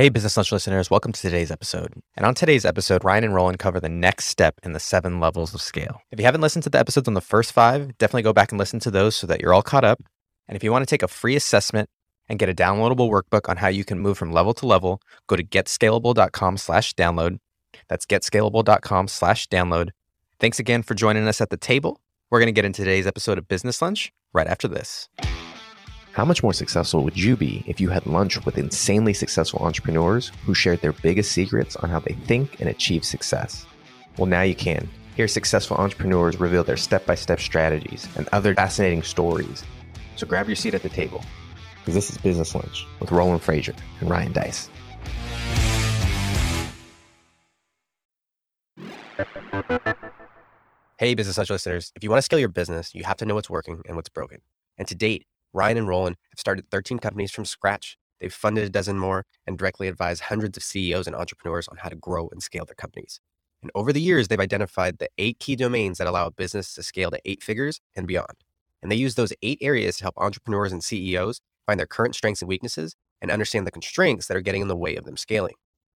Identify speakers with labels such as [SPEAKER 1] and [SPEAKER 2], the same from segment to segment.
[SPEAKER 1] Hey, Business Lunch listeners, welcome to today's episode. And on today's episode, Ryan and Roland cover the next step in the seven levels of scale. If you haven't listened to the episodes on the first five, definitely go back and listen to those so that you're all caught up. And if you want to take a free assessment and get a downloadable workbook on how you can move from level to level, go to getscalable.com slash download. That's getscalable.com slash download. Thanks again for joining us at the table. We're going to get into today's episode of Business Lunch right after this.
[SPEAKER 2] How much more successful would you be if you had lunch with insanely successful entrepreneurs who shared their biggest secrets on how they think and achieve success? Well, now you can. Hear successful entrepreneurs reveal their step by step strategies and other fascinating stories. So grab your seat at the table, because this is Business Lunch with Roland Frasier and Ryan Deiss.
[SPEAKER 3] Hey, Business Lunch listeners. If you want to scale your business, you have to know what's working and what's broken. And to date, Ryan and Roland have started 13 companies from scratch. They've funded a dozen more and directly advise hundreds of CEOs and entrepreneurs on how to grow and scale their companies. And over the years, they've identified the eight key domains that allow a business to scale to eight figures and beyond. And they use those eight areas to help entrepreneurs and CEOs find their current strengths and weaknesses and understand the constraints that are getting in the way of them scaling.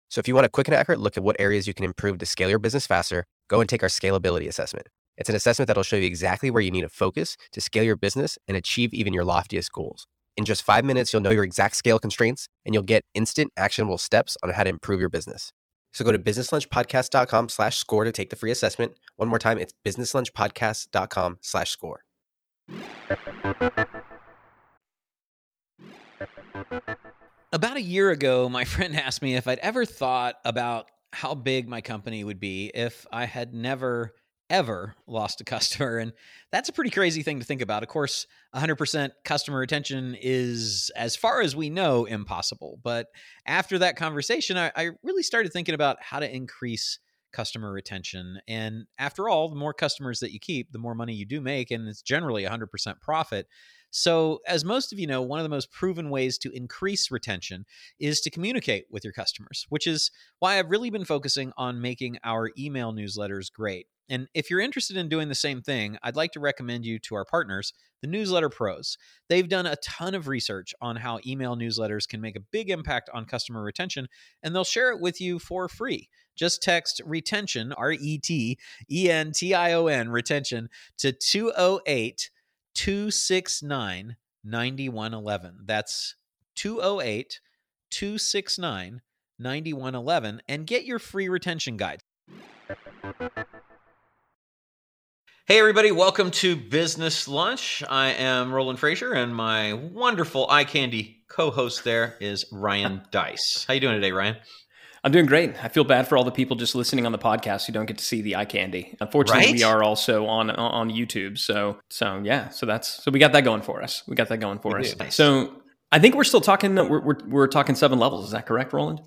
[SPEAKER 3] So if you want a quick and accurate look at what areas you can improve to scale your business faster, go and take our scalability assessment. It's an assessment that'll show you exactly where you need to focus to scale your business and achieve even your loftiest goals. In just five minutes, you'll know your exact scale constraints and you'll get instant actionable steps on how to improve your business. So go to businesslunchpodcast.com slash score to take the free assessment. One more time, it's businesslunchpodcast.com slash score.
[SPEAKER 4] About a year ago, my friend asked me if I'd ever thought about how big my company would be if I had never ever lost a customer. And that's a pretty crazy thing to think about. Of course, 100% customer retention is, as far as we know, impossible. But after that conversation, I, I, really started thinking about how to increase customer retention. And after all, the more customers that you keep, the more money you do make. And it's generally 100% profit. So, as most of you know, one of the most proven ways to increase retention is to communicate with your customers, which is why I've really been focusing on making our email newsletters great. And if you're interested in doing the same thing, I'd like to recommend you to our partners, the Newsletter Pros. They've done a ton of research on how email newsletters can make a big impact on customer retention, and they'll share it with you for free. Just text retention, R E T E N T I O N, retention, to 208 269 9111. That's 208 269 9111 and get your free retention guide. Hey, everybody, welcome to Business Lunch. I am Roland Frasier, and my wonderful eye candy co host there is Ryan Deiss. How you doing today, Ryan?
[SPEAKER 5] I'm doing great. I feel bad for all the people just listening on the podcast who don't get to see the eye candy. Unfortunately, right? we are also on on YouTube. So so yeah, so that's so we got that going for us. We got that going for we us. Nice. So I think we're still talking. We're, we're we're talking seven levels. Is that correct, Roland?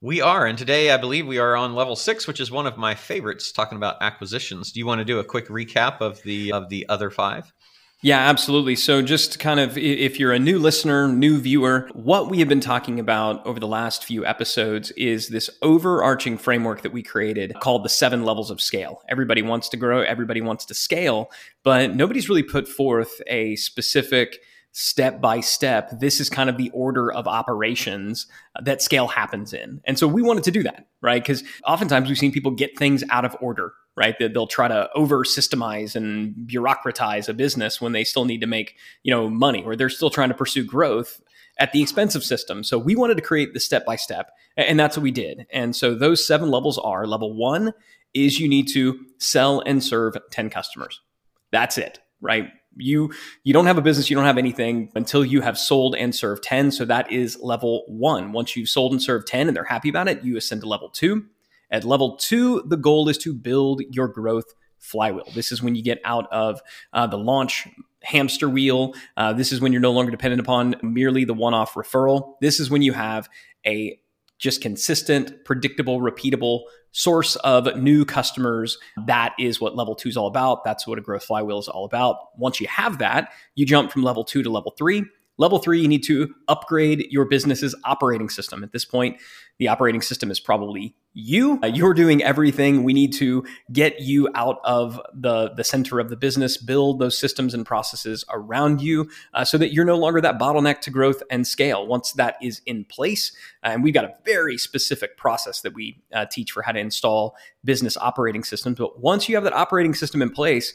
[SPEAKER 4] We are, and today I believe we are on level six, which is one of my favorites. Talking about acquisitions. Do you want to do a quick recap of the of the other five?
[SPEAKER 5] Yeah, absolutely. So, just kind of if you're a new listener, new viewer, what we have been talking about over the last few episodes is this overarching framework that we created called the seven levels of scale. Everybody wants to grow, everybody wants to scale, but nobody's really put forth a specific step by step, this is kind of the order of operations uh, that scale happens in. And so we wanted to do that, right? Because oftentimes we've seen people get things out of order right? That they'll try to over systemize and bureaucratize a business when they still need to make, you know, money or they're still trying to pursue growth at the expense of systems. So we wanted to create the step by step, and that's what we did. And so those seven levels are level one is you need to sell and serve 10 customers. That's it, right? You you don't have a business, you don't have anything until you have sold and served 10. So that is level 1. Once you've sold and served 10 and they're happy about it, you ascend to level 2. At level two, the goal is to build your growth flywheel. This is when you get out of uh, the launch hamster wheel. Uh, this is when you're no longer dependent upon merely the one off referral. This is when you have a just consistent, predictable, repeatable source of new customers. That is what level two is all about. That's what a growth flywheel is all about. Once you have that, you jump from level two to level three. Level three, you need to upgrade your business's operating system. At this point, the operating system is probably you. Uh, you're doing everything. We need to get you out of the, the center of the business, build those systems and processes around you uh, so that you're no longer that bottleneck to growth and scale. Once that is in place, uh, and we've got a very specific process that we uh, teach for how to install business operating systems. But once you have that operating system in place,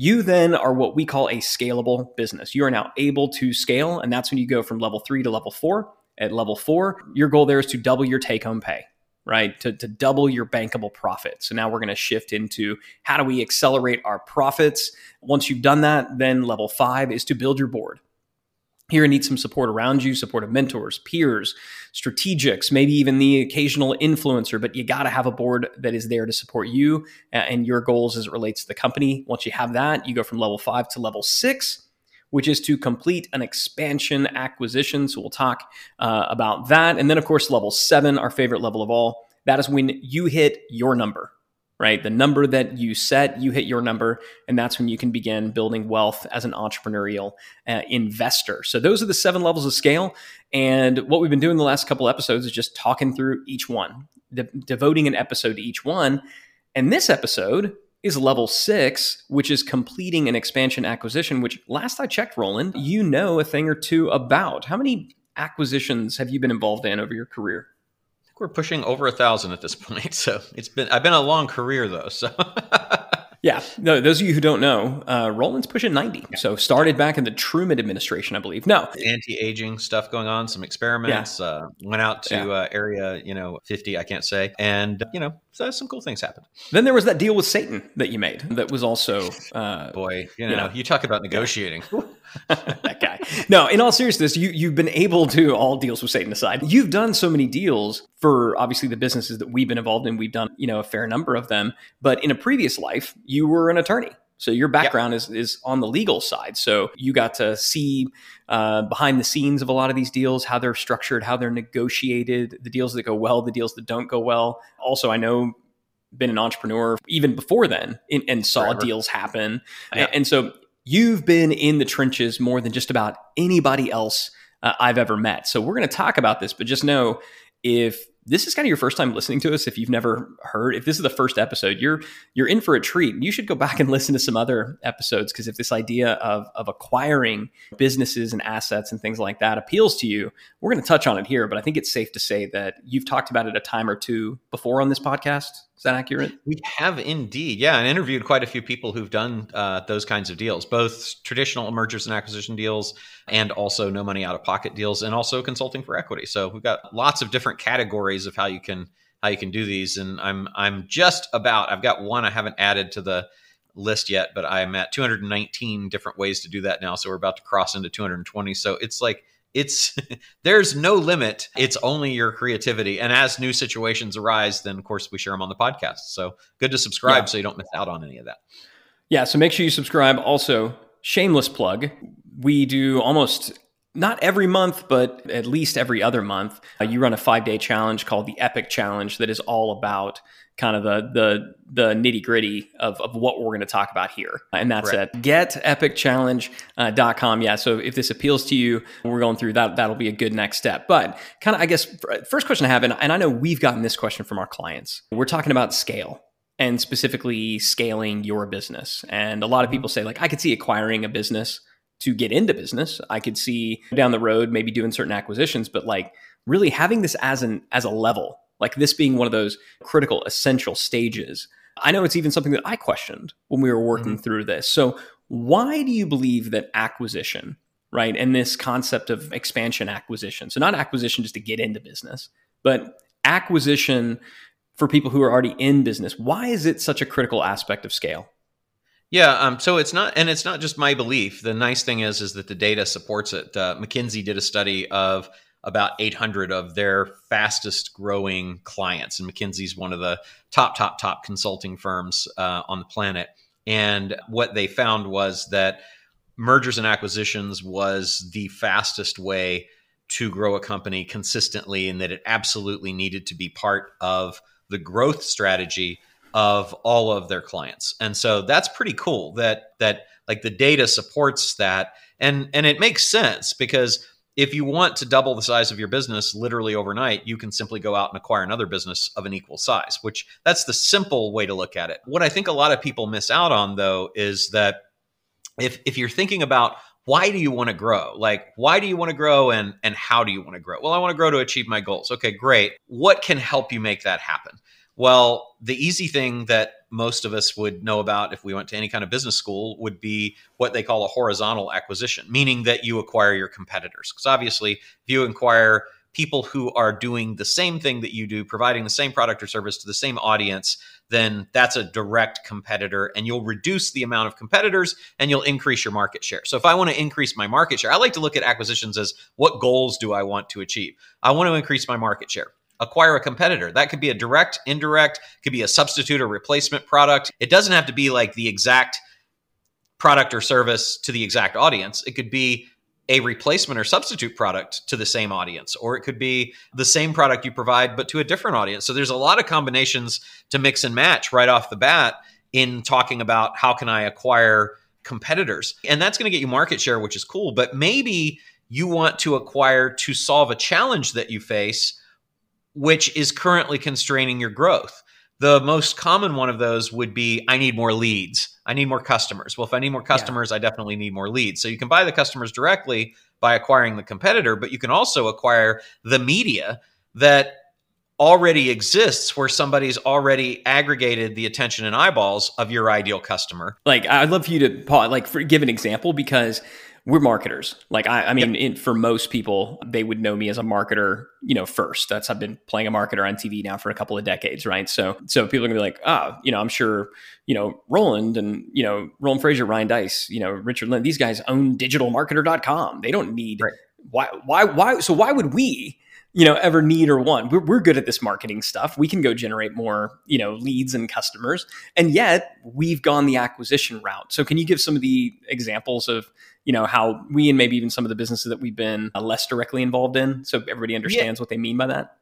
[SPEAKER 5] you then are what we call a scalable business. You are now able to scale, and that's when you go from level three to level four. At level four, your goal there is to double your take home pay right? To, to double your bankable profit. So now we're going to shift into how do we accelerate our profits? Once you've done that, then level five is to build your board. Here, need some support around you, support of mentors, peers, strategics, maybe even the occasional influencer, but you got to have a board that is there to support you and your goals as it relates to the company. Once you have that, you go from level five to level six which is to complete an expansion acquisition. So we'll talk uh, about that. And then, of course, level seven, our favorite level of all, that is when you hit your number, right? The number that you set, you hit your number, and that's when you can begin building wealth as an entrepreneurial uh, investor. So those are the seven levels of scale. And what we've been doing the last couple episodes is just talking through each one, de- devoting an episode to each one. And this episode, is level six, which is completing an expansion acquisition, which last I checked, Roland, you know a thing or two about. How many acquisitions have you been involved in over your career?
[SPEAKER 4] We're pushing over a thousand at this point. So it's been I've been a long career though. So
[SPEAKER 5] Yeah, no. Those of you who don't know, uh, Roland's pushing ninety. So started back in the Truman administration, I believe. No,
[SPEAKER 4] anti-aging stuff going on, some experiments. Yeah. Uh, went out to yeah. uh, area, you know, fifty. I can't say, and you know, so some cool things happened.
[SPEAKER 5] Then there was that deal with Satan that you made. That was also, uh,
[SPEAKER 4] boy, you know, you, know, you talk about negotiating.
[SPEAKER 5] that guy. No, in all seriousness, you you've been able to all deals with Satan aside. You've done so many deals for obviously the businesses that we've been involved in. We've done you know a fair number of them, but in a previous life, you were an attorney. So your background yep. is is on the legal side. So you got to see uh, behind the scenes of a lot of these deals, how they're structured, how they're negotiated, the deals that go well, the deals that don't go well. Also, I know been an entrepreneur even before then and, and saw Forever. deals happen. Yep. And so you've been in the trenches more than just about anybody else uh, I've ever met. So we're going to talk about this, but just know if this is kind of your first time listening to us if you've never heard if this is the first episode you're you're in for a treat. You should go back and listen to some other episodes because if this idea of of acquiring businesses and assets and things like that appeals to you we're going to touch on it here but i think it's safe to say that you've talked about it a time or two before on this podcast is that accurate?
[SPEAKER 4] We have indeed, yeah, and interviewed quite a few people who've done uh, those kinds of deals, both traditional mergers and acquisition deals, and also no money out of pocket deals, and also consulting for equity. So we've got lots of different categories of how you can how you can do these, and I'm I'm just about I've got one I haven't added to the list yet, but I'm at 219 different ways to do that now. So we're about to cross into 220. So it's like it's there's no limit. It's only your creativity. And as new situations arise then of course we share them on the podcast. So good to subscribe yeah. so you don't miss out on any of that.
[SPEAKER 5] Yeah so make sure you subscribe. Also shameless plug. We do almost not every month, but at least every other month, uh, you run a five day challenge called the Epic Challenge that is all about kind of the the the nitty gritty of, of what we're going to talk about here. And that's right. at getepicchallenge.com. Yeah. So if this appeals to you, we're going through that, that'll be a good next step. But kind of, I guess, first question I have, and, and I know we've gotten this question from our clients. We're talking about scale and specifically scaling your business. And a lot of mm-hmm. people say, like, I could see acquiring a business to get into business. I could see down the road maybe doing certain acquisitions, but like really having this as an as a level, like this being one of those critical essential stages. I know it's even something that I questioned when we were working mm-hmm. through this. So, why do you believe that acquisition, right, and this concept of expansion acquisition, so not acquisition just to get into business, but acquisition for people who are already in business, why is it such a critical aspect of scale?
[SPEAKER 4] Yeah, um, so it's not, and it's not just my belief. The nice thing is, is that the data supports it. Uh, McKinsey did a study of about 800 of their fastest growing clients, and McKinsey's one of the top, top, top consulting firms uh, on the planet. And what they found was that mergers and acquisitions was the fastest way to grow a company consistently, and that it absolutely needed to be part of the growth strategy of all of their clients. And so that's pretty cool that that like the data supports that and and it makes sense because if you want to double the size of your business literally overnight, you can simply go out and acquire another business of an equal size, which that's the simple way to look at it. What I think a lot of people miss out on though is that if if you're thinking about why do you want to grow? Like why do you want to grow and and how do you want to grow? Well, I want to grow to achieve my goals. Okay, great. What can help you make that happen? Well, the easy thing that most of us would know about if we went to any kind of business school would be what they call a horizontal acquisition, meaning that you acquire your competitors. Because obviously, if you acquire people who are doing the same thing that you do, providing the same product or service to the same audience, then that's a direct competitor and you'll reduce the amount of competitors and you'll increase your market share. So if I want to increase my market share, I like to look at acquisitions as what goals do I want to achieve? I want to increase my market share acquire a competitor. That could be a direct, indirect, could be a substitute or replacement product. It doesn't have to be like the exact product or service to the exact audience. It could be a replacement or substitute product to the same audience, or it could be the same product you provide, but to a different audience. So there's a lot of combinations to mix and match right off the bat in talking about how can I acquire competitors. And that's going to get you market share, which is cool. But maybe you want to acquire to solve a challenge that you face which is currently constraining your growth. The most common one of those would be I need more leads. I need more customers. Well, if I need more customers, yeah. I definitely need more leads. So you can buy the customers directly by acquiring the competitor, but you can also acquire the media that already exists where somebody's already aggregated the attention and eyeballs of your ideal customer.
[SPEAKER 5] Like I'd love for you to like for, give an example because we're marketers. Like I, I mean, in, for most people, they would know me as a marketer, you know, first. That's I've been playing a marketer on TV now for a couple of decades, right? So, so people are gonna be like, ah, oh, you know, I'm sure, you know, Roland and you know, Roland Frasier, Ryan Deiss, you know, Richard Lynn, these guys own digitalmarketer.com. They don't need right. why, why, why? So why would we? You know ever need or want. We're, we're good at this marketing stuff. We can go generate more you know leads and customers. And yet we've gone the acquisition route. So can you give some of the examples of you know how we and maybe even some of the businesses that we've been uh, less directly involved in so everybody understands yeah. what they mean by that?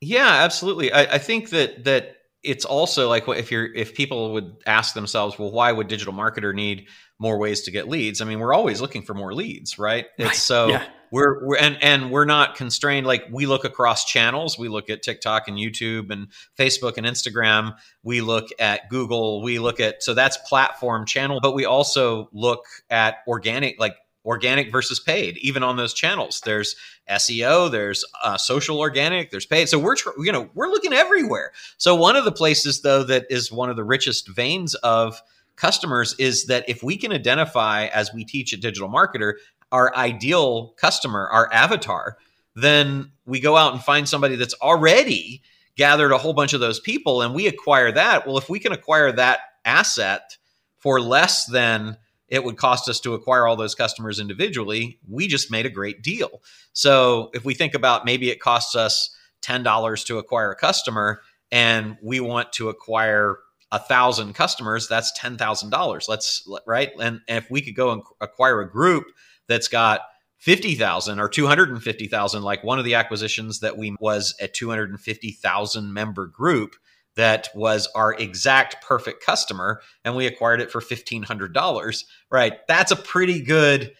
[SPEAKER 4] Yeah absolutely. I, I think that that it's also like if you're if people would ask themselves well why would digital marketer need more ways to get leads i mean we're always looking for more leads right, right. it's so yeah. we're, we're and and we're not constrained like we look across channels. We look at tiktok and youtube and facebook and instagram. We look at google. We look at so that's platform channel but we also look at organic like organic versus paid even on those channels. There's seo there's uh, social organic there's paid. So we're tr- you know we're looking everywhere. So one of the places though that is one of the richest veins of customers is that if we can identify as we teach a digital marketer our ideal customer, our avatar, then we go out and find somebody that's already gathered a whole bunch of those people and we acquire that. Well, if we can acquire that asset for less than it would cost us to acquire all those customers individually, we just made a great deal. So if we think about maybe it costs us $10 to acquire a customer and we want to acquire a thousand customers, that's $10,000. Let's right. And, and if we could go and acquire a group that's got 50,000 or 250,000 like one of the acquisitions that we was a 250,000 member group that was our exact perfect customer and we acquired it for $1500 right that's a pretty good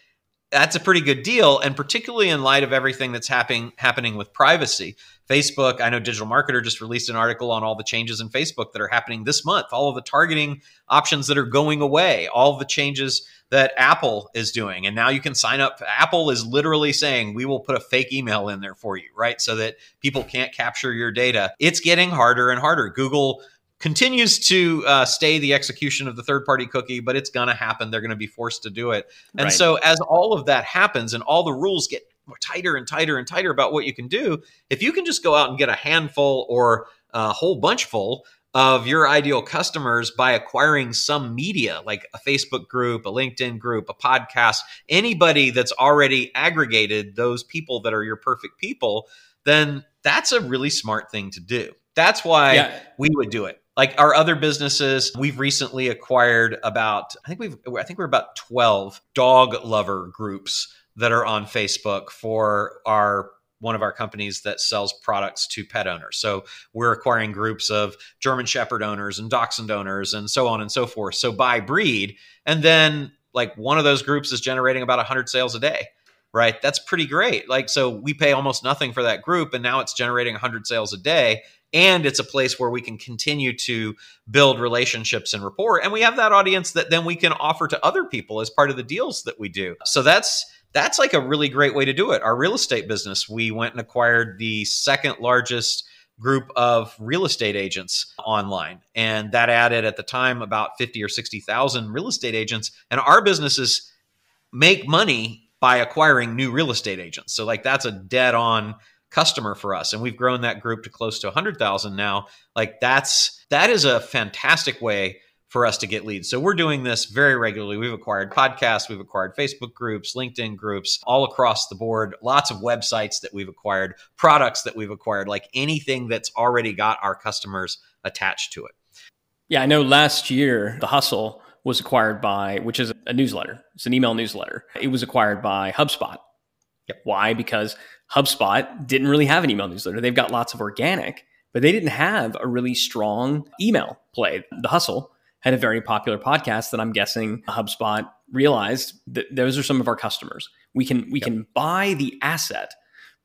[SPEAKER 4] that's a pretty good deal and particularly in light of everything that's happening happening with privacy facebook i know digital marketer just released an article on all the changes in facebook that are happening this month all of the targeting options that are going away all the changes that Apple is doing. And now you can sign up. Apple is literally saying, we will put a fake email in there for you, right? So that people can't capture your data. It's getting harder and harder. Google continues to uh, stay the execution of the third party cookie, but it's going to happen. They're going to be forced to do it. And right. so, as all of that happens and all the rules get more tighter and tighter and tighter about what you can do, if you can just go out and get a handful or a whole bunch full of your ideal customers by acquiring some media like a Facebook group, a LinkedIn group, a podcast, anybody that's already aggregated those people that are your perfect people, then that's a really smart thing to do. That's why yeah. we would do it. Like our other businesses, we've recently acquired about I think we've I think we're about 12 dog lover groups that are on Facebook for our one of our companies that sells products to pet owners. So we're acquiring groups of German Shepherd owners and Dachshund owners and so on and so forth. So by breed. And then like one of those groups is generating about 100 sales a day. right? That's pretty great. Like, so we pay almost nothing for that group, and now it's generating 100 sales a day. And it's a place where we can continue to build relationships and rapport. And we have that audience that then we can offer to other people as part of the deals that we do. So that's that's like a really great way to do it. Our real estate business, we went and acquired the second largest group of real estate agents online. And that added at the time about 50 or 60,000 real estate agents. And our businesses make money by acquiring new real estate agents. So, like, that's a dead on customer for us and we've grown that group to close to 100,000 now like that's that is a fantastic way for us to get leads. So we're doing this very regularly. We've acquired podcasts, we've acquired Facebook groups, LinkedIn groups, all across the board, lots of websites that we've acquired, products that we've acquired, like anything that's already got our customers attached to it.
[SPEAKER 5] Yeah, I know last year the hustle was acquired by which is a newsletter. It's an email newsletter. It was acquired by HubSpot. Yep. Why? Because HubSpot didn't really have an email newsletter. They've got lots of organic, but they didn't have a really strong email play. The hustle had a very popular podcast that I'm guessing HubSpot realized that those are some of our customers. We can we yep. can buy the asset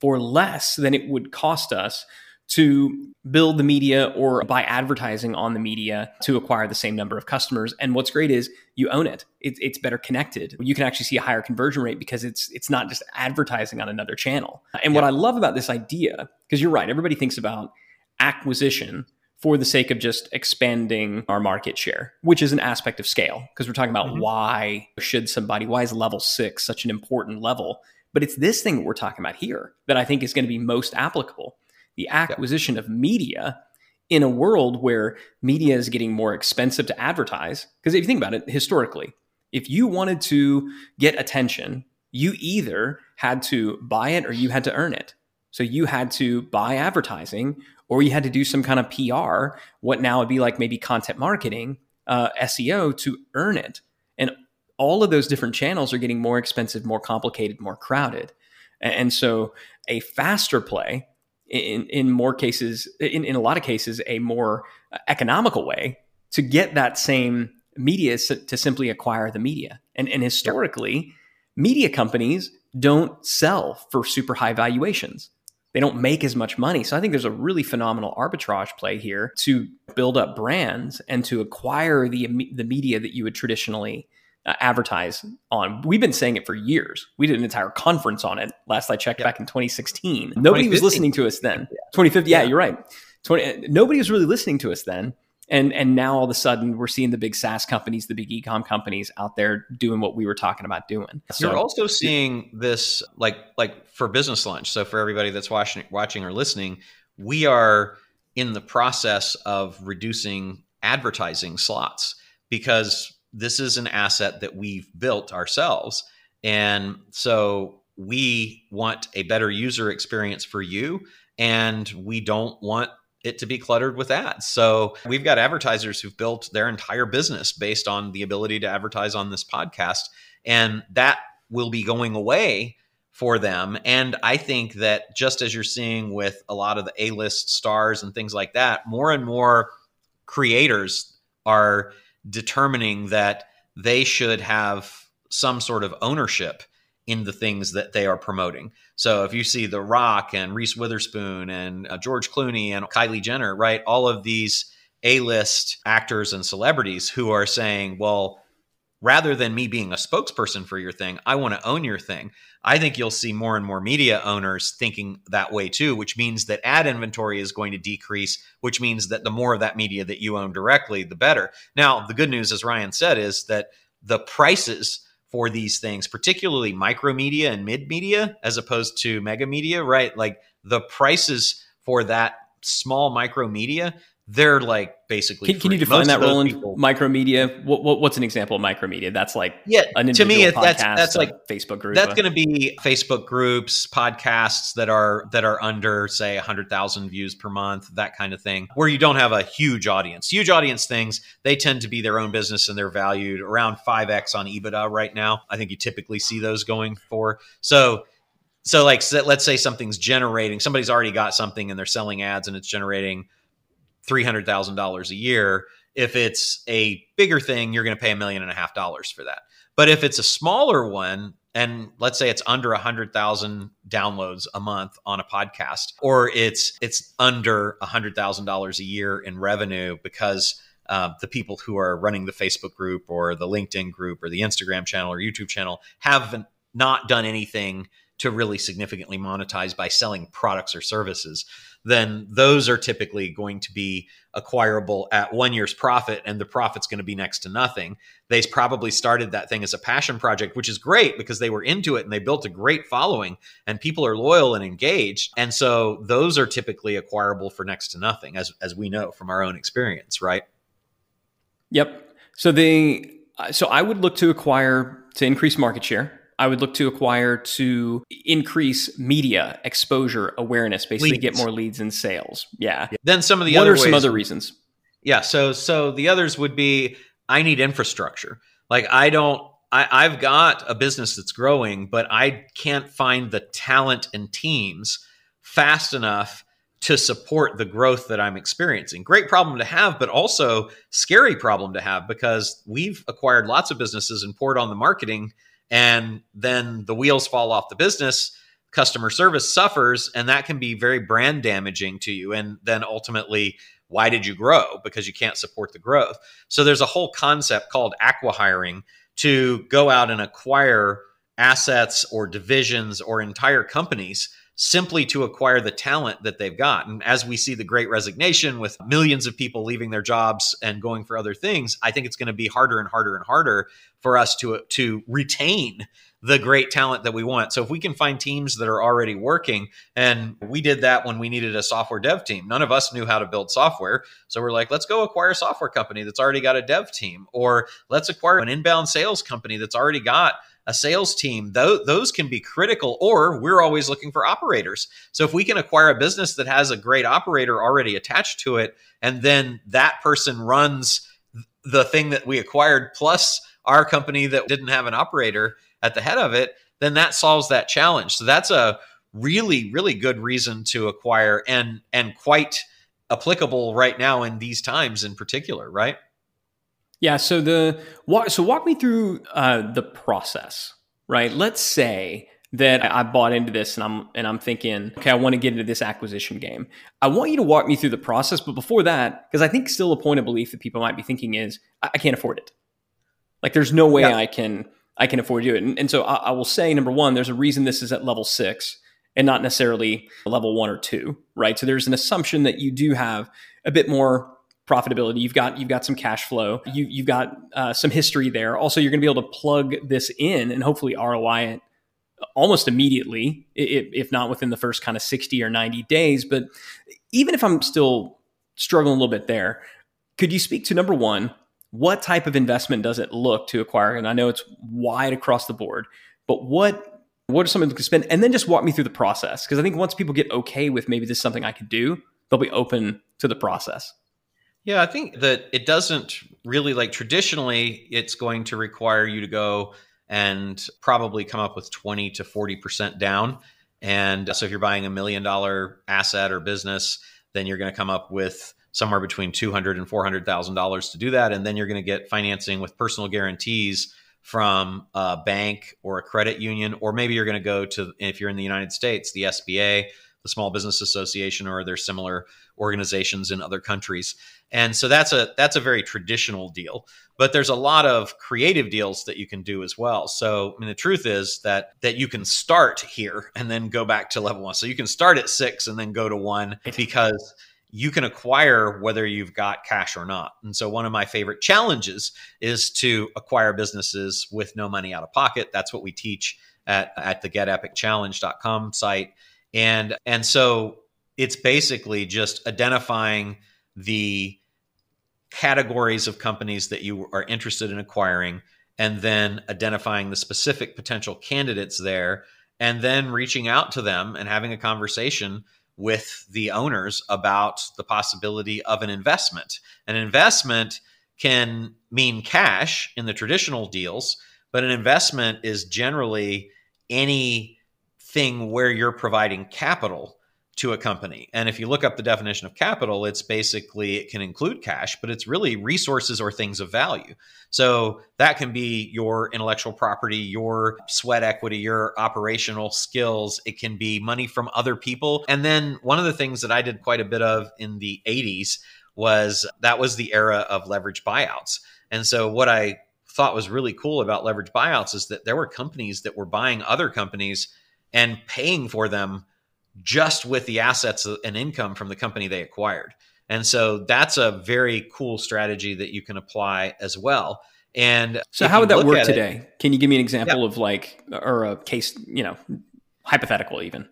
[SPEAKER 5] for less than it would cost us to build the media or buy advertising on the media to acquire the same number of customers. And what's great is you own it. it. It's better connected. You can actually see a higher conversion rate because it's it's not just advertising on another channel. And what I love about this idea, because you're right, everybody thinks about acquisition for the sake of just expanding our market share, which is an aspect of scale. Because we're talking about mm-hmm. why should somebody, why is level six such an important level? But it's this thing that we're talking about here that I think is going to be most applicable the acquisition yep. of media in a world where media is getting more expensive to advertise. Because if you think about it historically, if you wanted to get attention, you either had to buy it or you had to earn it. So you had to buy advertising or you had to do some kind of PR, what now would be like maybe content marketing, uh, SEO to earn it. And all of those different channels are getting more expensive, more complicated, more crowded. And so a faster play in, in more cases, in, in a lot of cases, a more uh, economical way to get that same media to simply acquire the media. And, and historically, media companies don't sell for super high valuations they don't make as much money. So I think there's a really phenomenal arbitrage play here to build up brands and to acquire the the media that you would traditionally uh, advertise on. We've been saying it for years. We did an entire conference on it. Last I checked, back in 2016. Nobody was listening to us then. 2050. Yeah, you're right. 20, nobody was really listening to us then and and now all of a sudden we're seeing the big SaaS companies, the big ecom companies out there doing what we were talking about doing.
[SPEAKER 4] So, You're also seeing this like like for business lunch. So for everybody that's watching watching or listening, we are in the process of reducing advertising slots because this is an asset that we've built ourselves. And so we want a better user experience for you and we don't want it to be cluttered with ads. So we've got advertisers who've built their entire business based on the ability to advertise on this podcast. And that will be going away for them. And I think that just as you're seeing with a lot of the A list stars and things like that, more and more creators are determining that they should have some sort of ownership in the things that they are promoting. So if you see The Rock and Reese Witherspoon and uh, George Clooney and Kylie Jenner, right, all of these A-list actors and celebrities who are saying, well, rather than me being a spokesperson for your thing, I want to own your thing. I think you'll see more and more media owners thinking that way too, which means that ad inventory is going to decrease, which means that the more of that media that you own directly, the better. Now, the good news, as Ryan said, is that the prices for these things, particularly micro media and mid media, as opposed to mega media, right? Like the prices for that small micro media they're like basically.
[SPEAKER 5] Can, can you define Most that, Roland? People, micromedia. What, what, what's an example of micromedia? That's like
[SPEAKER 4] yeah. to me, it, that's that's like
[SPEAKER 5] Facebook group.
[SPEAKER 4] That's going to be Facebook groups, podcasts that are that are under say hundred thousand views per month, that kind of thing, where you don't have a huge audience. Huge audience things they tend to be their own business and they're valued around five x on EBITDA right now. I think you typically see those going for so so like let's say something's generating somebody's already got something and they're selling ads and it's generating $300,000 a year. If it's a bigger thing, you're going to pay a million and a half dollars for that. But if it's a smaller one, and let's say it's under 100,000 downloads a month on a podcast or it's it's under $100,000 a year in revenue because uh, the people who are running the Facebook group or the LinkedIn group or the Instagram channel or YouTube channel have not done anything to really significantly monetize by selling products or services, then those are typically going to be acquirable at one year's profit and the profit's going to be next to nothing. They probably started that thing as a passion project, which is great because they were into it and they built a great following and people are loyal and engaged. And so those are typically acquirable for next to nothing, as, as we know from our own experience, right?
[SPEAKER 5] Yep. So the uh, so I would look to acquire to increase market share. I would look to acquire to increase media exposure awareness, basically leads. get more leads and sales. Yeah.
[SPEAKER 4] Then some of the
[SPEAKER 5] what
[SPEAKER 4] other
[SPEAKER 5] are some other reasons?
[SPEAKER 4] Yeah. So so the others would be I need infrastructure. Like I don't I, I've got a business that's growing, but I can't find the talent and teams fast enough to support the growth that I'm experiencing. Great problem to have, but also scary problem to have because we've acquired lots of businesses and poured on the marketing and then the wheels fall off the business customer service suffers and that can be very brand damaging to you. And then ultimately why did you grow? Because you can't support the growth. So there's a whole concept called acqui-hiring to go out and acquire assets or divisions or entire companies simply to acquire the talent that they've got. And as we see the great resignation with millions of people leaving their jobs and going for other things, I think it's going to be harder and harder and harder for us to to retain the great talent that we want. So if we can find teams that are already working, and we did that when we needed a software dev team. None of us knew how to build software. So we're like, let's go acquire a software company that's already got a dev team, or let's acquire an inbound sales company that's already got a sales team, those, those can be critical, or we're always looking for operators. So if we can acquire a business that has a great operator already attached to it, and then that person runs the thing that we acquired plus our company that didn't have an operator at the head of it, then that solves that challenge. So that's a really, really good reason to acquire and and quite applicable right now in these times in particular, right?
[SPEAKER 5] Yeah. So the walk, so walk me through uh, the process, right? Let's say that I bought into this and I'm and I'm thinking, okay, I want to get into this acquisition game. I want you to walk me through the process, but before that, because I think still a point of belief that people might be thinking is, I, I can't afford it. Like, there's no way yeah. I can I can afford to do it. And, and so I, I will say, number one, there's a reason this is at level six and not necessarily level one or two, right? So there's an assumption that you do have a bit more profitability. You've got you've got some cash flow. You you've got uh, some history there. Also, you're going to be able to plug this in and hopefully ROI it almost immediately, if not within the first kind of 60 or 90 days. But even if I'm still struggling a little bit there, could you speak to number one? What type of investment does it look to acquire? And I know it's wide across the board, but what what are some of the spend? And then just walk me through the process because I think once people get okay with maybe this is something I could do, they'll be open to the process.
[SPEAKER 4] Yeah, I think that it doesn't really like traditionally, it's going to require you to go and probably come up with 20 to 40% down. And so if you're buying a million dollar asset or business, then you're going to come up with somewhere between 200 and 400,000 dollars to do that and then you're going to get financing with personal guarantees from a bank or a credit union or maybe you're going to go to if you're in the United States the SBA the Small Business Association or there's similar organizations in other countries. And so that's a that's a very traditional deal. But there's a lot of creative deals that you can do as well. So I mean the truth is that that you can start here and then go back to level 1. So you can start at 6 and then go to 1 because you can acquire whether you've got cash or not. And so one of my favorite challenges is to acquire businesses with no money out of pocket. That's what we teach at, at the getepicchallenge.com site. And and so it's basically just identifying the categories of companies that you are interested in acquiring and then identifying the specific potential candidates there and then reaching out to them and having a conversation with the owners about the possibility of an investment. An investment can mean cash in the traditional deals, but an investment is generally any thing where you're providing capital to a company. And if you look up the definition of capital, it's basically it can include cash, but it's really resources or things of value. So that can be your intellectual property, your sweat equity, your operational skills. It can be money from other people. And then one of the things that I did quite a bit of in the 80s was that was the era of leverage buyouts. And so what I thought was really cool about leverage buyouts is that there were companies that were buying other companies and paying for them just with the assets and income from the company they acquired. And so that's a very cool strategy that you can apply as well. And
[SPEAKER 5] so, how would that work today? It, can you give me an example yeah. of like, or a case, you know, hypothetical even?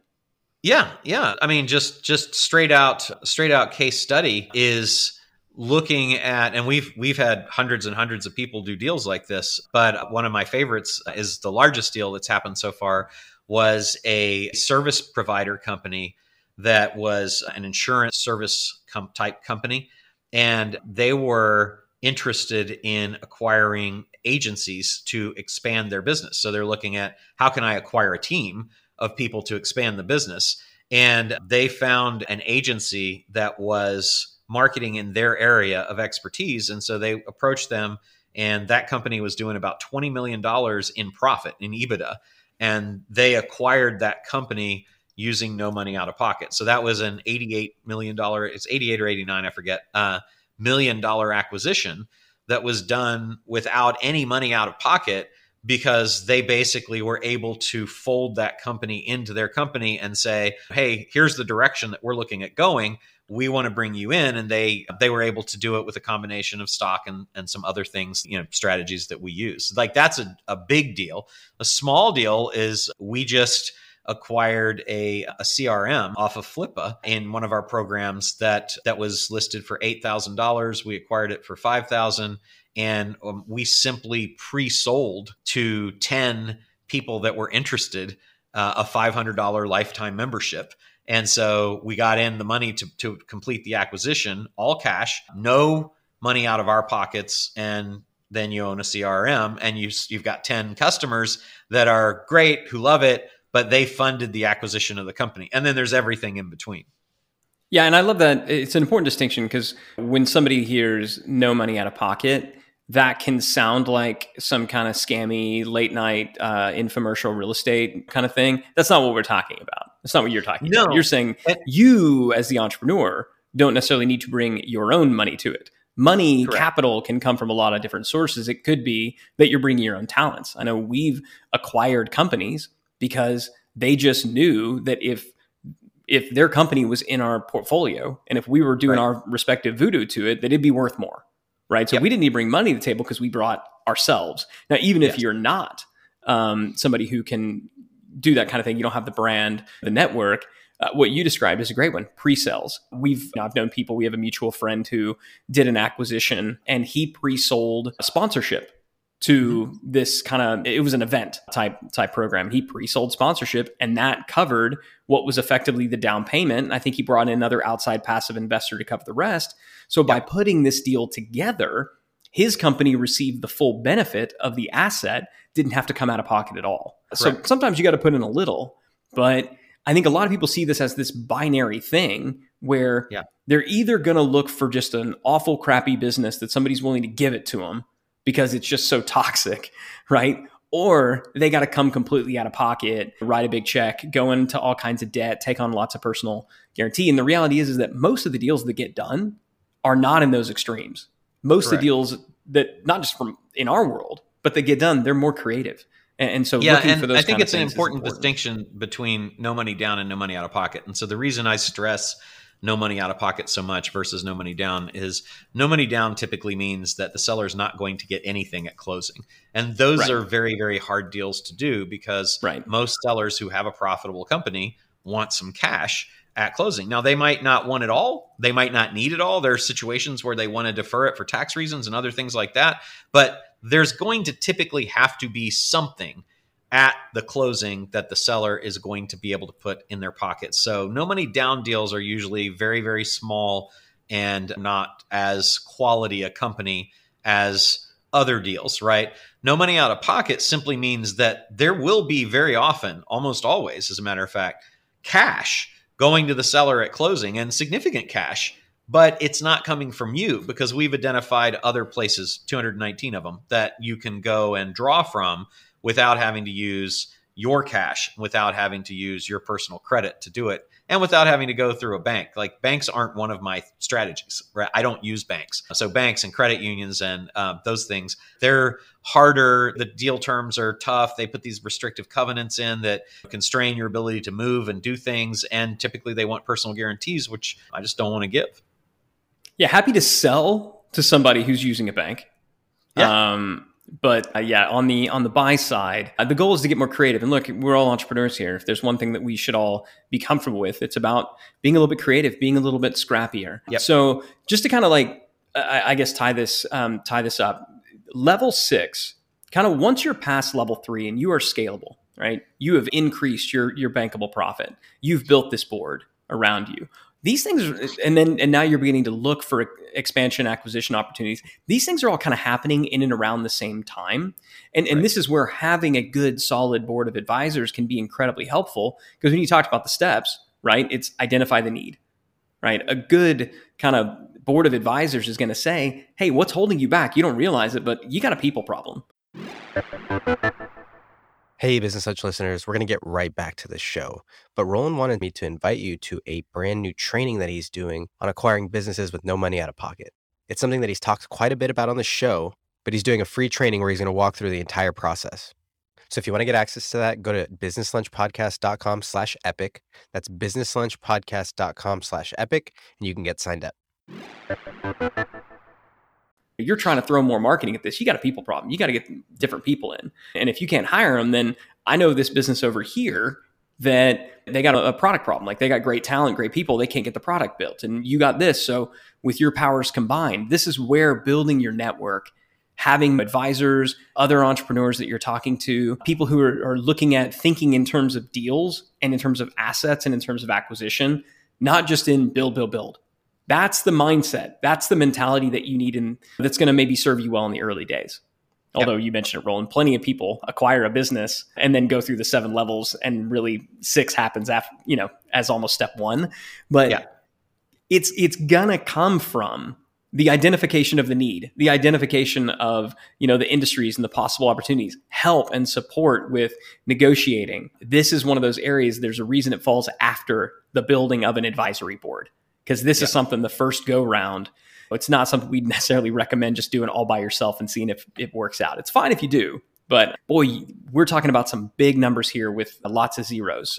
[SPEAKER 4] Yeah, yeah. I mean, just just straight out, straight out case study is looking at and we've we've had hundreds and hundreds of people do deals like this but one of my favorites is the largest deal that's happened so far was a service provider company that was an insurance service com- type company. And they were interested in acquiring agencies to expand their business. So they're looking at how can I acquire a team of people to expand the business? And they found an agency that was marketing in their area of expertise. And so they approached them, and that company was doing about $20 million in profit in EBITDA and they acquired that company using no money out of pocket. So that was an $88 million, it's 88 or 89, I forget, uh, million dollar acquisition that was done without any money out of pocket because they basically were able to fold that company into their company and say, "Hey, here's the direction that we're looking at going we want to bring you in and they they were able to do it with a combination of stock and and some other things you know strategies that we use. Like that's a, a big deal. A small deal is we just acquired a, a crm off of flippa in one of our programs that that was listed for $8000 we acquired it for 5000 and um, we simply pre-sold to 10 people that were interested uh, a $500 lifetime membership and so we got in the money to, to complete the acquisition, all cash, no money out of our pockets. And then you own a CRM and you, you've got 10 customers that are great, who love it, but they funded the acquisition of the company. And then there's everything in between.
[SPEAKER 5] Yeah, and I love that. It's an important distinction because when somebody hears no money out of pocket, that can sound like some kind of scammy late night uh, infomercial real estate kind of thing. That's not what we're talking about. That's not what you're talking no. about. You're saying you, as the entrepreneur, don't necessarily need to bring your own money to it. Money, Correct. capital can come from a lot of different sources. It could be that you're bringing your own talents. I know we've acquired companies because they just knew that if if their company was in our portfolio and if we were doing right. our respective voodoo to it, that it'd be worth more right? So yep. we didn't need to bring money to the table because we brought ourselves. Now, even yes. if you're not um, somebody who can do that kind of thing, you don't have the brand, the network. Uh, what you described is a great one pre-sales we've i've known people we have a mutual friend who did an acquisition and he pre-sold a sponsorship to mm-hmm. this kind of it was an event type type program. He pre-sold sponsorship and that covered what was effectively the down payment. I think he brought in another outside passive investor to cover the rest. So by putting this deal together, his company received the full benefit of the asset, didn't have to come out of pocket at all. Correct. So sometimes you got to put in a little, but I think a lot of people see this as this binary thing where yeah. they're either going to look for just an awful crappy business that somebody's willing to give it to them because it's just so toxic, right? Or they got to come completely out of pocket, write a big check, go into all kinds of debt, take on lots of personal guarantee. And the reality is, is that most of the deals that get done are not in those extremes. Most Correct. of the deals that not just from in our world, but they get done, they're more creative. And, and so,
[SPEAKER 4] yeah, and I think it's an important, important distinction between no money down and no money out of pocket. And so, the reason I stress no money out of pocket so much versus no money down is no money down typically means that the seller is not going to get anything at closing. And those right. are very, very hard deals to do because right. most sellers who have a profitable company want some cash at closing. Now, they might not want it all. They might not need it all. There are situations where they want to defer it for tax reasons and other things like that. But there's going to typically have to be something at the closing that the seller is going to be able to put in their pocket. So, no money down deals are usually very, very small and not as quality a company as other deals, right? No money out of pocket simply means that there will be very often, almost always, as a matter of fact, cash going to the seller at closing and significant cash but it's not coming from you because we've identified other places 219 of them that you can go and draw from without having to use your cash without having to use your personal credit to do it and without having to go through a bank. Like banks aren't one of my strategies right? I don't use banks. So banks and credit unions and uh, those things they're harder. The deal terms are tough. They put these restrictive covenants in that constrain your ability to move and do things and typically they want personal guarantees which i just don't want to give.
[SPEAKER 5] Yeah, happy to sell to somebody who's using a bank. Yeah. Um, but uh, yeah, on the on the buy side, uh, the goal is to get more creative. And look, we're all entrepreneurs here. If there's one thing that we should all be comfortable with, it's about being a little bit creative, being a little bit scrappier. Yep. So just to kind of like, I, I guess tie this um, tie this up. Level six, kind of once you're past level three and you are scalable, right? You have increased your your bankable profit. You've built this board around you these things and then and now you're beginning to look for expansion acquisition opportunities. These things are all kind of happening in and around the same time. And, and this is where having a good solid board of advisors can be incredibly helpful because when you talked about the steps right it's identify the need right? A good kind of board of advisors is going to say hey what's holding you back? You don't realize it but you got a people problem
[SPEAKER 3] Hey, Business Lunch listeners, we're going to get right back to the show. But Roland wanted me to invite you to a brand new training that he's doing on acquiring businesses with no money out of pocket. It's something that he's talked quite a bit about on the show, but he's doing a free training where he's going to walk through the entire process. So if you want to get access to that, go to businesslunchpodcast.com slash epic. That's businesslunchpodcast.com slash epic, and you can get signed up
[SPEAKER 5] you're trying to throw more marketing at this. You got a people problem. You got to get different people in. And if you can't hire them, then I know this business over here that they got a, product problem. Like they got great talent, great people, they can't get the product built. And you got this. So with your powers combined, this is where building your network, having advisors, other entrepreneurs that you're talking to, people who are, are looking at thinking in terms of deals and in terms of assets and in terms of acquisition, not just in build, build, build that's the mindset. That's the mentality that you need and that's going to maybe serve you well in the early days. Although you mentioned it, Roland, plenty of people acquire a business and then go through the seven levels and really six happens after, you know, as almost step one. But yeah. it's it's gonna come from the identification of the need, the identification of, you know, the industries and the possible opportunities, help and support with negotiating. This is one of those areas there's a reason it falls after the building of an advisory board because this yeah. is something the first go round. It's not something we'd necessarily recommend just doing all by yourself and seeing if it works out. It's fine if you do, but boy, we're talking about some big numbers here with lots of zeros.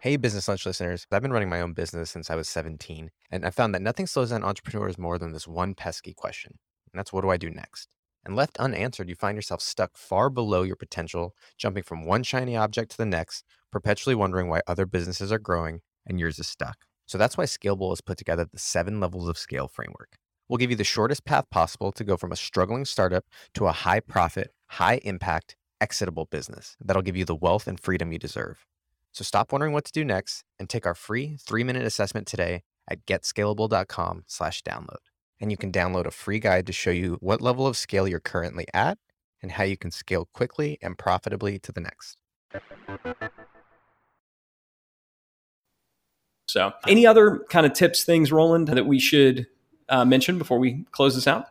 [SPEAKER 1] Hey, Business Lunch listeners. I've been running my own business since I was 17, and I found that nothing slows down entrepreneurs more than this one pesky question. And that's what do I do next? And left unanswered, you find yourself stuck far below your potential, jumping from one shiny object to the next, perpetually wondering why other businesses are growing and yours is stuck. So that's why Scalable has put together the seven levels of scale framework. We'll give you the shortest path possible to go from a struggling startup to a high profit, high impact, exitable business that'll give you the wealth and freedom you deserve. So stop wondering what to do next and take our free three minute assessment today at getscalable.com slash download and you can download a free guide to show you what level of scale you're currently at and how you can scale quickly and profitably to the next.
[SPEAKER 5] So, any other kind of tips, things, Roland, that we should uh, mention before we close this out?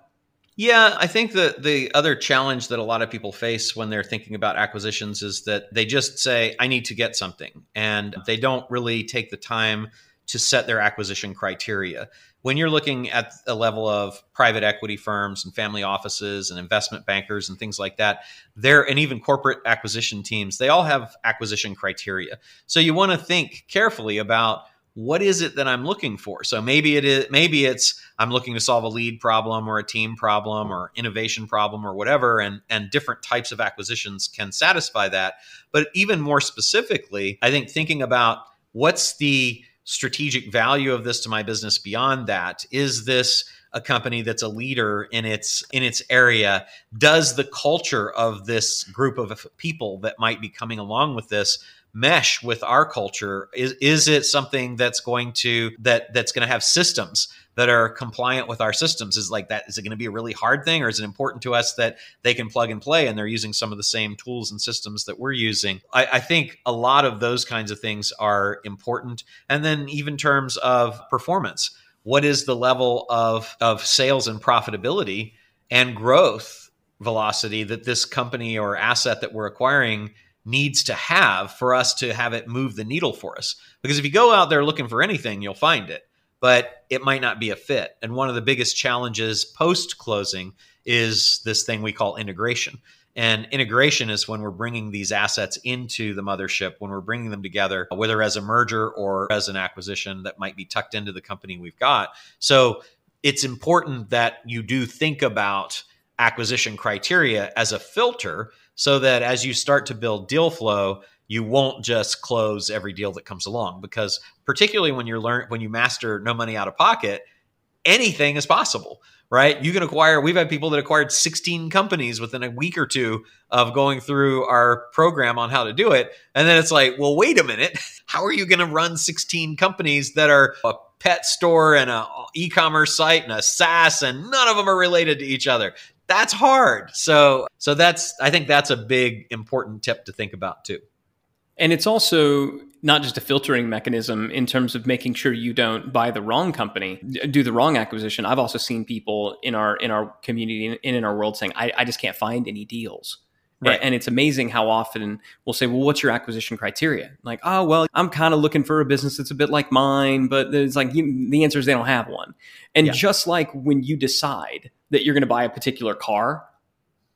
[SPEAKER 4] Yeah, I think that the other challenge that a lot of people face when they're thinking about acquisitions is that they just say, I need to get something. And they don't really take the time to set their acquisition criteria when you're looking at a level of private equity firms and family offices and investment bankers and things like that there and even corporate acquisition teams they all have acquisition criteria. So you want to think carefully about what is it that i'm looking for? So maybe it is maybe it's i'm looking to solve a lead problem or a team problem or innovation problem or whatever and and different types of acquisitions can satisfy that. But even more specifically i think thinking about what's the strategic value of this to my business beyond that? Is this a company that's a leader in its in its area? Does the culture of this group of people that might be coming along with this mesh with our culture? Is is it something that's going to that that's going to have systems that are compliant with our systems. Is like that is it going to be a really hard thing or is it important to us that they can plug and play and they're using some of the same tools and systems that we're using? I, I think a lot of those kinds of things are important. And then even terms of performance. What is the level of of sales and profitability and growth velocity that this company or asset that we're acquiring needs to have for us to have it move the needle for us. Because if you go out there looking for anything, you'll find it, but it might not be a fit. And one of the biggest challenges post closing is this thing we call integration. And integration is when we're bringing these assets into the mothership, when we're bringing them together, whether as a merger or as an acquisition that might be tucked into the company we've got. So it's important that you do think about acquisition criteria as a filter so that as you start to build deal flow, you won't just close every deal that comes along because particularly when you're learn when you master no money out of pocket, anything is possible, right? You can acquire we've had people that acquired 16 companies within a week or two of going through our program on how to do it. And then it's like, well, wait a minute. How are you going to run 16 companies that are a pet store and a e-commerce site and a SaaS and none of them are related to each other? that's hard. So so that's I think that's a big important tip to think about too.
[SPEAKER 5] And it's also not just a filtering mechanism in terms of making sure you don't buy the wrong company, do the wrong acquisition. I've also seen people in our in our community and in our world saying, I, I just can't find any deals. Right. And it's amazing how often we'll say, well, what's your acquisition criteria? Like, oh, well, I'm kind of looking for a business that's a bit like mine, but it's like you, the answer is they don't have one. And yeah. just like when you decide that you're going to buy a particular car,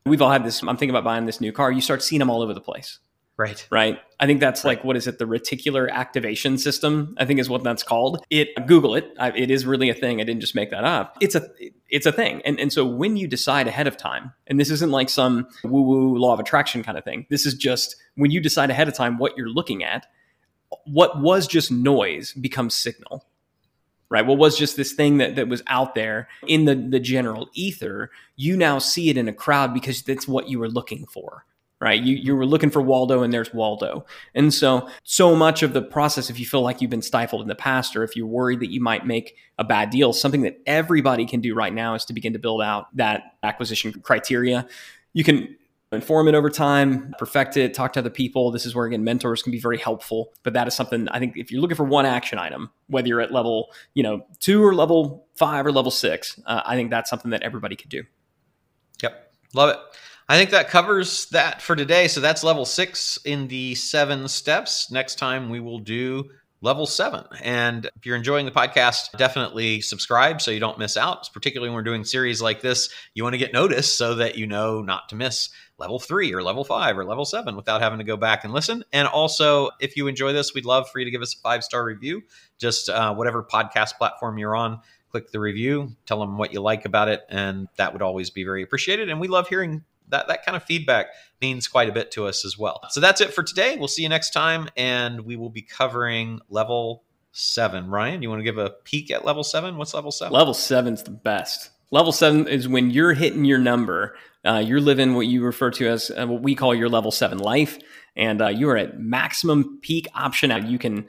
[SPEAKER 5] we've all had this. I'm thinking about buying this new car. You start seeing them all over the place.
[SPEAKER 4] Right.
[SPEAKER 5] Right. I think that's right. like what is it? The reticular activation system. I think is what that's called. It Google it. I, it is really a thing. I didn't just make that up. It's a it's a thing. And and so when you decide ahead of time, and this isn't like some woo woo law of attraction kind of thing. This is just when you decide ahead of time what you're looking at. What was just noise becomes signal right? What was just this thing that, that was out there in the, the general ether, you now see it in a crowd because that's what you were looking for. Right. You, you were looking for Waldo and there's Waldo. And so, so much of the process, if you feel like you've been stifled in the past or if you're worried that you might make a bad deal, something that everybody can do right now is to begin to build out that acquisition criteria. You can inform it over time, perfect it, talk to other people. This is where again mentors can be very helpful. But that is something I think if you're looking for one action item, whether you're at level you know two or level five or level six, uh, I think that's something that everybody could do.
[SPEAKER 4] Yep, love it. I think that covers that for today. So that's level six in the seven steps. Next time we will do level seven. And if you're enjoying the podcast, definitely subscribe so you don't miss out. Particularly when we're doing series like this, you want to get noticed so that you know not to miss level three or level five or level seven without having to go back and listen. And also, if you enjoy this, we'd love for you to give us a five star review. Just uh, whatever podcast platform you're on, click the review, tell them what you like about it, and that would always be very appreciated. And we love hearing that that kind of feedback means quite a bit to us as well. So that's it for today. We'll see you next time, and we will be covering level seven. Ryan, you want to give a peek at level seven? What's level seven?
[SPEAKER 5] Level seven's the best. Level seven is when you're hitting your number. Uh, you're living what you refer to as uh, what we call your level seven life, and uh, you are at maximum peak option. You can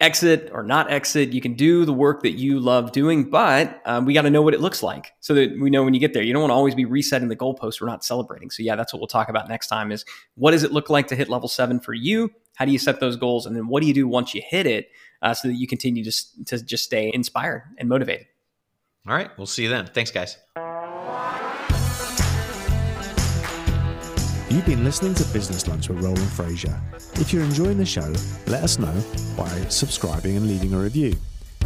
[SPEAKER 5] exit or not exit. You can do the work that you love doing, but um, we got to know what it looks like so that we know when you get there. You don't want to always be resetting the goalpost. We're not celebrating. So yeah, that's what we'll talk about next time. Is what does it look like to hit level seven for you? How do you set those goals, and then what do you do once you hit it uh, so that you continue to to just stay inspired and motivated?
[SPEAKER 4] All right, we'll see you then. Thanks, guys.
[SPEAKER 6] You've been listening to Business Lunch with Roland Frasier. If you're enjoying the show, let us know by subscribing and leaving a review.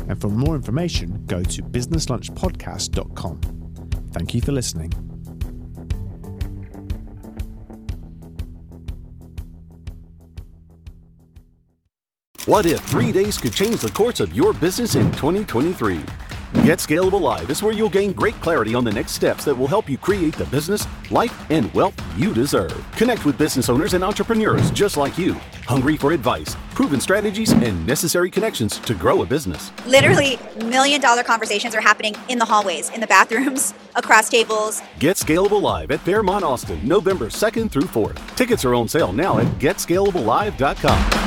[SPEAKER 6] And for more information, go to businesslunchpodcast.com. Thank you for listening.
[SPEAKER 7] What if three days could change the course of your business in 2023? Get Scalable Live is where you'll gain great clarity on the next steps that will help you create the business, life, and wealth you deserve. Connect with business owners and entrepreneurs just like you, hungry for advice, proven strategies, and necessary connections to grow a business.
[SPEAKER 8] Literally, million dollar conversations are happening in the hallways, in the bathrooms, across tables.
[SPEAKER 7] Get Scalable Live at Fairmont Austin, November 2nd through 4th. Tickets are on sale now at getscalablelive.com.